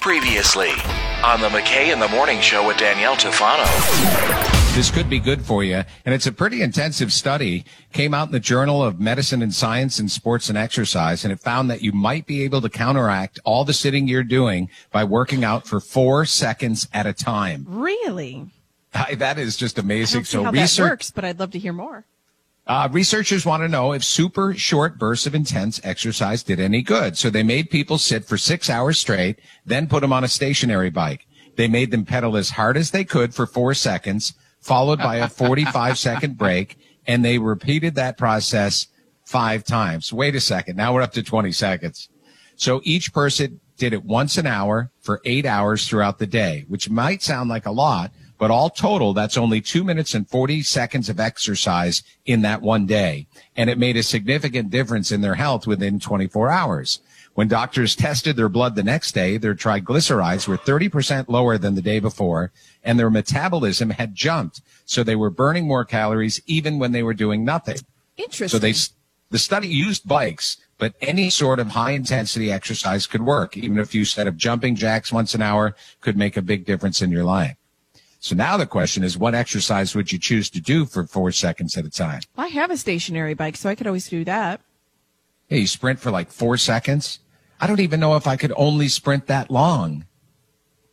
Previously on the McKay in the Morning Show with Danielle Tufano. This could be good for you. And it's a pretty intensive study. Came out in the Journal of Medicine and Science and Sports and Exercise, and it found that you might be able to counteract all the sitting you're doing by working out for four seconds at a time. Really? Hi, that is just amazing. I don't see how that works, but I'd love to hear more. Uh, researchers want to know if super short bursts of intense exercise did any good. So they made people sit for six hours straight, then put them on a stationary bike. They made them pedal as hard as they could for four seconds, followed by a 45 second break. And they repeated that process five times. Wait a second. Now we're up to 20 seconds. So each person did it once an hour for eight hours throughout the day, which might sound like a lot, but all total, that's only two minutes and 40 seconds of exercise in that one day. And it made a significant difference in their health within 24 hours. When doctors tested their blood the next day, their triglycerides were 30% lower than the day before and their metabolism had jumped. So they were burning more calories even when they were doing nothing. Interesting. So they, the study used bikes, but any sort of high intensity exercise could work. Even a few set of jumping jacks once an hour could make a big difference in your life. So now the question is, what exercise would you choose to do for four seconds at a time? I have a stationary bike, so I could always do that. Hey, you sprint for like four seconds? I don't even know if I could only sprint that long.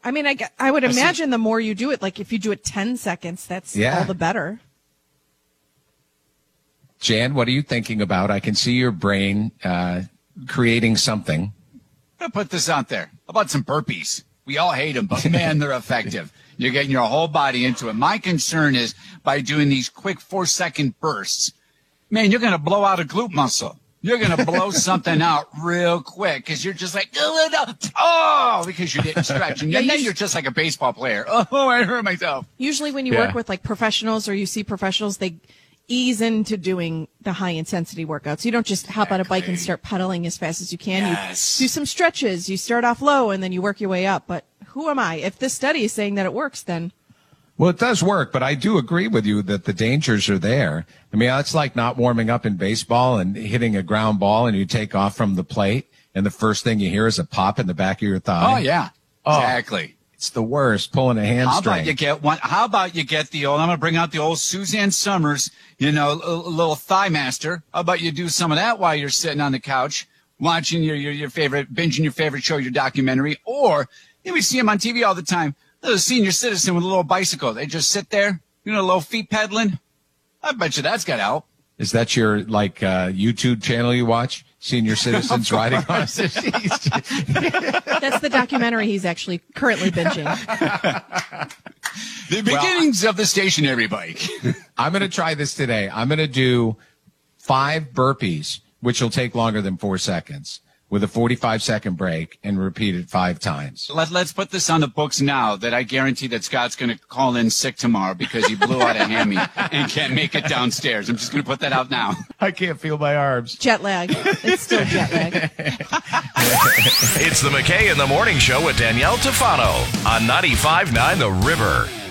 I mean, I, I would imagine the more you do it, like if you do it 10 seconds, that's Yeah. all the better. Jan, what are you thinking about? I can see your brain uh, creating something. I'm gonna put this out there. How about some burpees? We all hate them, but man, they're effective. You're getting your whole body into it. My concern is by doing these quick four second bursts, man, you're gonna blow out a glute muscle. You're gonna blow something out real quick because you're just like, oh, no, oh, because you didn't stretch, and Yeah, then you- you're just like a baseball player. Oh, I hurt myself. Usually when you Yeah. work with like professionals or you see professionals, they ease into doing the high intensity workouts. You don't just hop on a bike and start pedaling as fast as you can. Yes. You do some stretches. You start off low and then you work your way up. But who am I? If this study is saying that it works, then Well, it does work, but I do agree with you that the dangers are there. I mean, it's like not warming up in baseball and hitting a ground ball and you take off from the plate and the first thing you hear is a pop in the back of your thigh. Oh yeah, Oh. exactly. It's the worst, pulling a hamstring. How about you get one? How about you get the old? I'm gonna bring out the old Suzanne Somers, you know, a, a little thigh master. How about you do some of that while you're sitting on the couch watching your your, your favorite, binging your favorite show, your documentary, or you know, we see them on TV all the time. The senior citizen with a little bicycle. They just sit there, you know, little feet pedaling. I bet you that's got help. Is that your like uh, YouTube channel you watch? Senior citizens riding on. that's the documentary he's actually currently binging. The beginnings of the stationary bike. I'm going to try this today. I'm going to do five burpees, which will take longer than four seconds, with a 45 second break, and repeat it five times. Let, let's put this on the books now that I guarantee that Scott's going to call in sick tomorrow because he blew out a hammy and can't make it downstairs. I'm just going to put that out now. I can't feel my arms. Jet lag. It's still jet lag. It's the McKay in the Morning Show with Danielle Tufano on 95.9 The River.